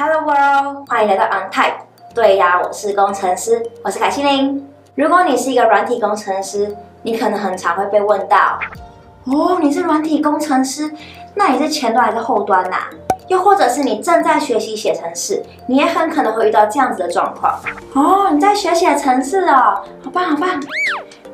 Hello World，欢迎来到 On Type。对呀，我是工程师，我是凯西琳。如果你是一个软体工程师，你可能很常会被问到：哦，你是软体工程师，那你是前端还是后端呐、啊？又或者是你正在学习写程式，你也很可能会遇到这样子的状况。哦，你在学写程式哦，好棒好棒。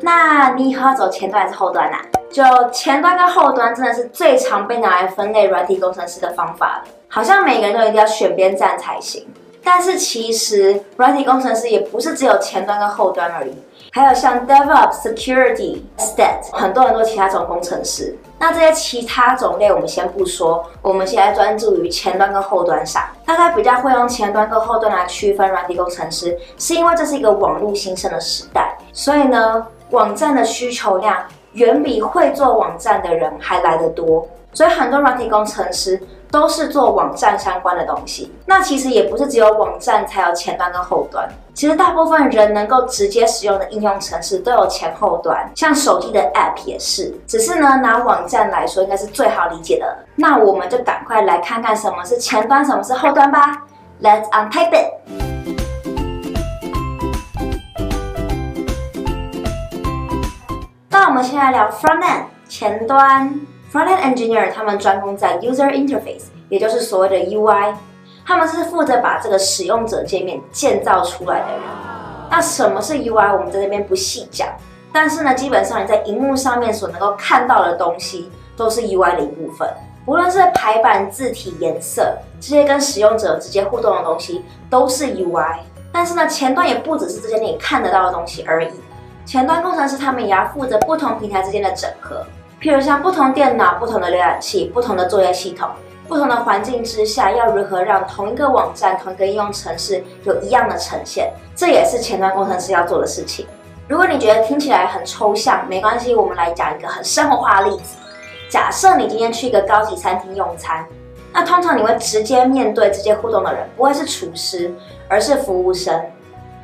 那你以后要走前端还是后端呐、啊？就前端跟后端真的是最常被拿来分类软体工程师的方法了，好像每个人都一定要选边站才行。但是其实软体工程师也不是只有前端跟后端而已，还有像 DevOps、Security、Stat，很多很多其他种工程师。那这些其他种类我们先不说，我们现在专注于前端跟后端上。大家比较会用前端跟后端来区分软体工程师，是因为这是一个网络新生的时代，所以呢，网站的需求量。远比会做网站的人还来得多，所以很多软体工程师都是做网站相关的东西。那其实也不是只有网站才有前端跟后端，其实大部分人能够直接使用的应用程式都有前后端，像手机的 App 也是。只是呢，拿网站来说，应该是最好理解的。那我们就赶快来看看什么是前端，什么是后端吧。Let's untype it。那我们先来聊 front end 前端，front end engineer 他们专攻在 user interface，也就是所谓的 UI，他们是负责把这个使用者界面建造出来的人。那什么是 UI？我们在这边不细讲，但是呢，基本上你在荧幕上面所能够看到的东西都是 UI 的一部分，无论是排版、字体、颜色这些跟使用者直接互动的东西都是 UI。但是呢，前端也不只是这些你看得到的东西而已。前端工程师他们也要负责不同平台之间的整合，譬如像不同电脑、不同的浏览器、不同的作业系统、不同的环境之下，要如何让同一个网站、同一个应用程式有一样的呈现，这也是前端工程师要做的事情。如果你觉得听起来很抽象，没关系，我们来讲一个很生活化的例子。假设你今天去一个高级餐厅用餐，那通常你会直接面对、直接互动的人，不会是厨师，而是服务生。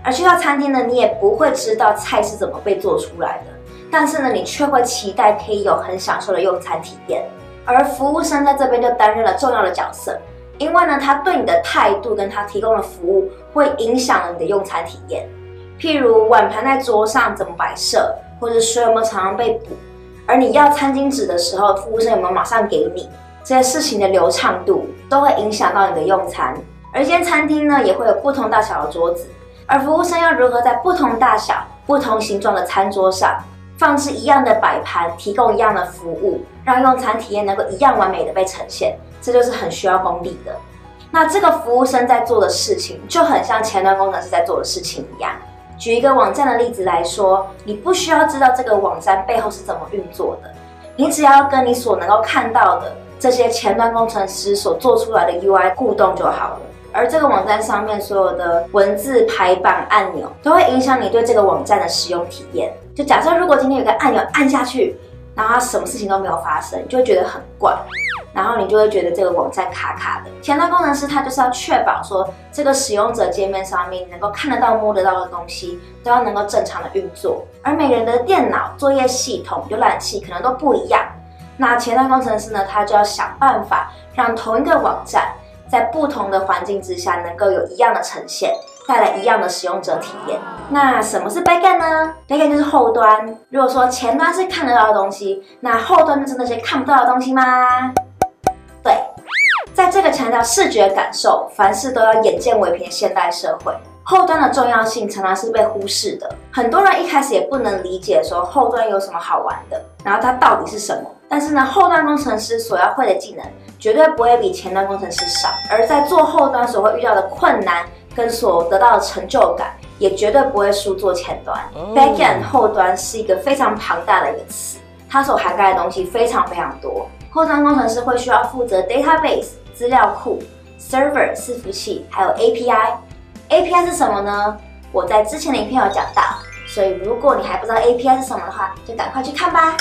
而去到餐厅呢，你也不会知道菜是怎么被做出来的，但是呢，你却会期待可以有很享受的用餐体验。而服务生在这边就担任了重要的角色，因为呢，他对你的态度跟他提供的服务会影响了你的用餐体验。譬如碗盘在桌上怎么摆设，或者水有没有常常被补，而你要餐巾纸的时候，服务生有没有马上给你，这些事情的流畅度都会影响到你的用餐。而一间餐厅呢，也会有不同大小的桌子。而服务生要如何在不同大小、不同形状的餐桌上放置一样的摆盘，提供一样的服务，让用餐体验能够一样完美的被呈现，这就是很需要功力的。那这个服务生在做的事情，就很像前端工程师在做的事情一样。举一个网站的例子来说，你不需要知道这个网站背后是怎么运作的，你只要跟你所能够看到的这些前端工程师所做出来的 UI 互动就好了。而这个网站上面所有的文字排版按钮，都会影响你对这个网站的使用体验。就假设如果今天有个按钮按下去，然后它什么事情都没有发生，你就会觉得很怪，然后你就会觉得这个网站卡卡的。前端工程师他就是要确保说，这个使用者界面上面能够看得到、摸得到的东西，都要能够正常的运作。而每个人的电脑、作业系统、浏览器可能都不一样，那前端工程师呢，他就要想办法让同一个网站。在不同的环境之下，能够有一样的呈现，带来一样的使用者体验。那什么是 backend 呢？backend 就是后端。如果说前端是看得到的东西，那后端就是那些看不到的东西吗？对，在这个强调视觉感受，凡事都要眼见为凭的现代社会，后端的重要性常常是被忽视的。很多人一开始也不能理解说后端有什么好玩的，然后它到底是什么。但是呢，后端工程师所要会的技能绝对不会比前端工程师少，而在做后端所会遇到的困难跟所得到的成就感，也绝对不会输做前端。Oh. Backend 后端是一个非常庞大的一个词，它所涵盖的东西非常非常多。后端工程师会需要负责 database 资料库、server 伺服器，还有 API。API 是什么呢？我在之前的影片有讲到，所以如果你还不知道 API 是什么的话，就赶快去看吧。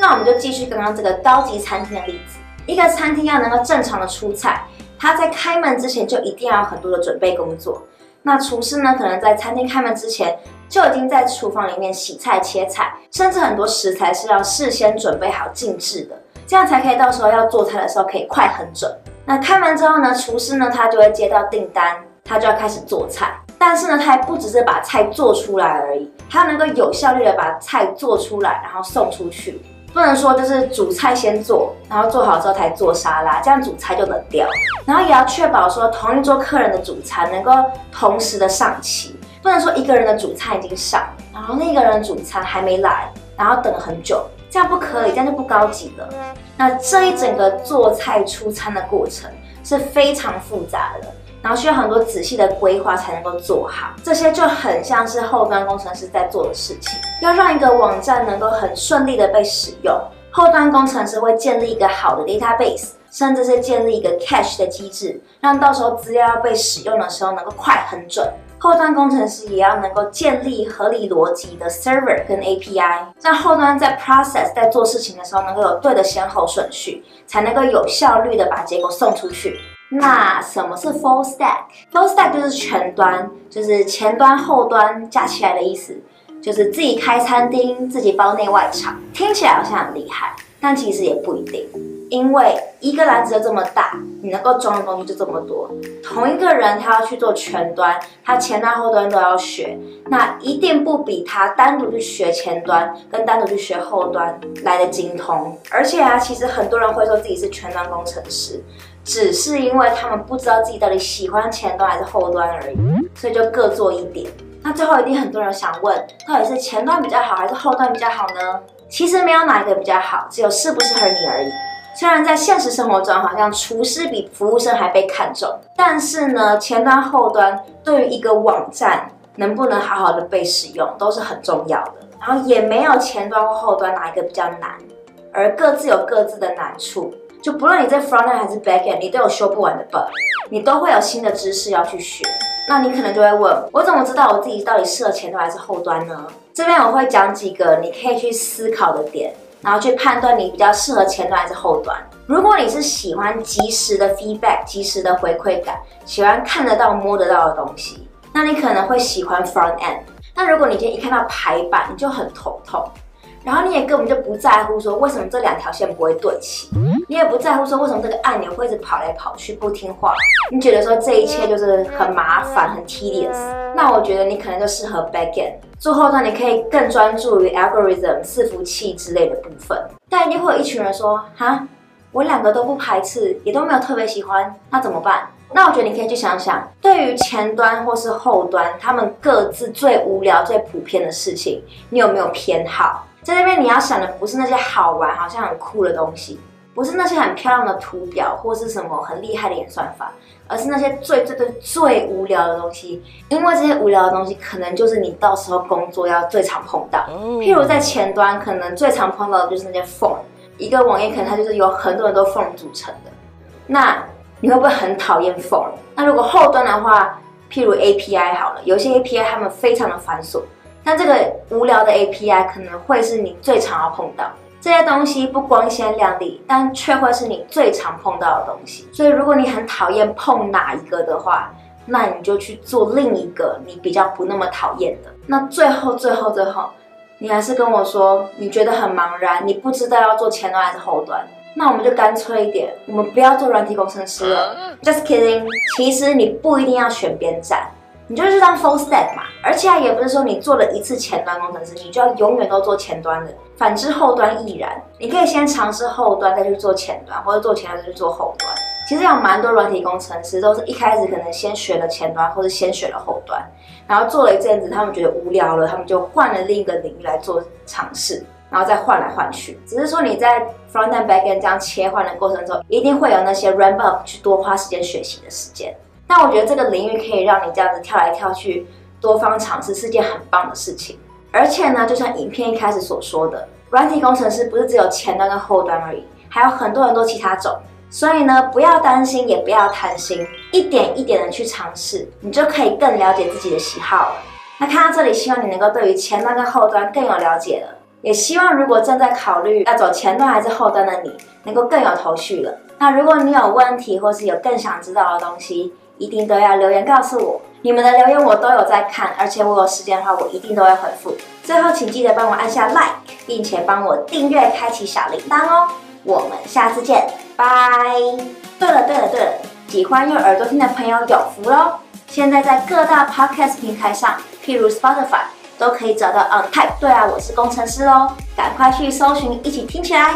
那我们就继续刚刚这个高级餐厅的例子。一个餐厅要能够正常的出菜，它在开门之前就一定要有很多的准备工作。那厨师呢，可能在餐厅开门之前就已经在厨房里面洗菜、切菜，甚至很多食材是要事先准备好静置的，这样才可以到时候要做菜的时候可以快很准。那开门之后呢，厨师呢他就会接到订单，他就要开始做菜。但是呢，他还不只是把菜做出来而已，他能够有效率的把菜做出来，然后送出去。不能说就是主菜先做，然后做好之后才做沙拉，这样主菜就冷掉。然后也要确保说同一桌客人的主餐能够同时的上齐，不能说一个人的主菜已经上，然后另一个人的主餐还没来，然后等了很久，这样不可以，这样就不高级了。那这一整个做菜出餐的过程是非常复杂的。然后需要很多仔细的规划才能够做好，这些就很像是后端工程师在做的事情。要让一个网站能够很顺利的被使用，后端工程师会建立一个好的 database，甚至是建立一个 cache 的机制，让到时候资料要被使用的时候能够快很准。后端工程师也要能够建立合理逻辑的 server 跟 API，让后端在 process 在做事情的时候能够有对的先后顺序，才能够有效率的把结果送出去。那什么是 full stack？full stack 就是全端，就是前端后端加起来的意思，就是自己开餐厅，自己包内外场，听起来好像很厉害，但其实也不一定，因为一个篮子就这么大，你能够装的东西就这么多。同一个人他要去做全端，他前端后端都要学，那一定不比他单独去学前端跟单独去学后端来的精通。而且啊，其实很多人会说自己是全端工程师。只是因为他们不知道自己到底喜欢前端还是后端而已，所以就各做一点。那最后一定很多人想问，到底是前端比较好还是后端比较好呢？其实没有哪一个比较好，只有适不适合你而已。虽然在现实生活中，好像厨师比服务生还被看重，但是呢，前端后端对于一个网站能不能好好的被使用都是很重要的。然后也没有前端或后端哪一个比较难，而各自有各自的难处。就不论你在 front end 还是 back end，你都有修不完的 bug，你都会有新的知识要去学。那你可能就会问，我怎么知道我自己到底适合前端还是后端呢？这边我会讲几个你可以去思考的点，然后去判断你比较适合前端还是后端。如果你是喜欢即时的 feedback、即时的回馈感，喜欢看得到、摸得到的东西，那你可能会喜欢 front end。那如果你今天一看到排版，你就很头痛。然后你也根本就不在乎说为什么这两条线不会对齐，你也不在乎说为什么这个按钮会一直跑来跑去不听话，你觉得说这一切就是很麻烦很 tedious，那我觉得你可能就适合 backend 做后端，你可以更专注于 algorithm 伺服器之类的部分。但一定会有一群人说哈，我两个都不排斥，也都没有特别喜欢，那怎么办？那我觉得你可以去想想，对于前端或是后端，他们各自最无聊、最普遍的事情，你有没有偏好？在那边你要想的不是那些好玩、好像很酷的东西，不是那些很漂亮的图表或是什么很厉害的演算法，而是那些最最最最无聊的东西。因为这些无聊的东西，可能就是你到时候工作要最常碰到。譬如在前端，可能最常碰到的就是那些 form，一个网页可能它就是由很多很多 form 组成的。那你会不会很讨厌 form？那如果后端的话，譬如 API 好了，有些 API 它们非常的繁琐。那这个无聊的 API 可能会是你最常要碰到这些东西，不光鲜亮丽，但却会是你最常碰到的东西。所以，如果你很讨厌碰哪一个的话，那你就去做另一个你比较不那么讨厌的。那最后，最后，最后，你还是跟我说你觉得很茫然，你不知道要做前端还是后端，那我们就干脆一点，我们不要做软体工程师了。Just kidding，其实你不一定要选边站。你就是当 full stack 嘛，而且也不是说你做了一次前端工程师，你就要永远都做前端的。反之后端亦然，你可以先尝试后端，再去做前端，或者做前端再去做后端。其实有蛮多软体工程师都是一开始可能先学了前端，或者先学了后端，然后做了一阵子，他们觉得无聊了，他们就换了另一个领域来做尝试，然后再换来换去。只是说你在 front and back end 这样切换的过程中，一定会有那些 ramp up 去多花时间学习的时间。那我觉得这个领域可以让你这样子跳来跳去，多方尝试是件很棒的事情。而且呢，就像影片一开始所说的，软体工程师不是只有前端跟后端而已，还有很多很多其他种。所以呢，不要担心，也不要贪心，一点一点的去尝试，你就可以更了解自己的喜好了。那看到这里，希望你能够对于前端跟后端更有了解了。也希望如果正在考虑要走前端还是后端的你，能够更有头绪了。那如果你有问题，或是有更想知道的东西，一定都要留言告诉我，你们的留言我都有在看，而且我有时间的话，我一定都会回复。最后，请记得帮我按下 like，并且帮我订阅、开启小铃铛哦。我们下次见，拜。对了对了对了，喜欢用耳朵听的朋友有福喽！现在在各大 podcast 平台上，譬如 Spotify，都可以找到 On Type。对啊，我是工程师哦，赶快去搜寻，一起听起来。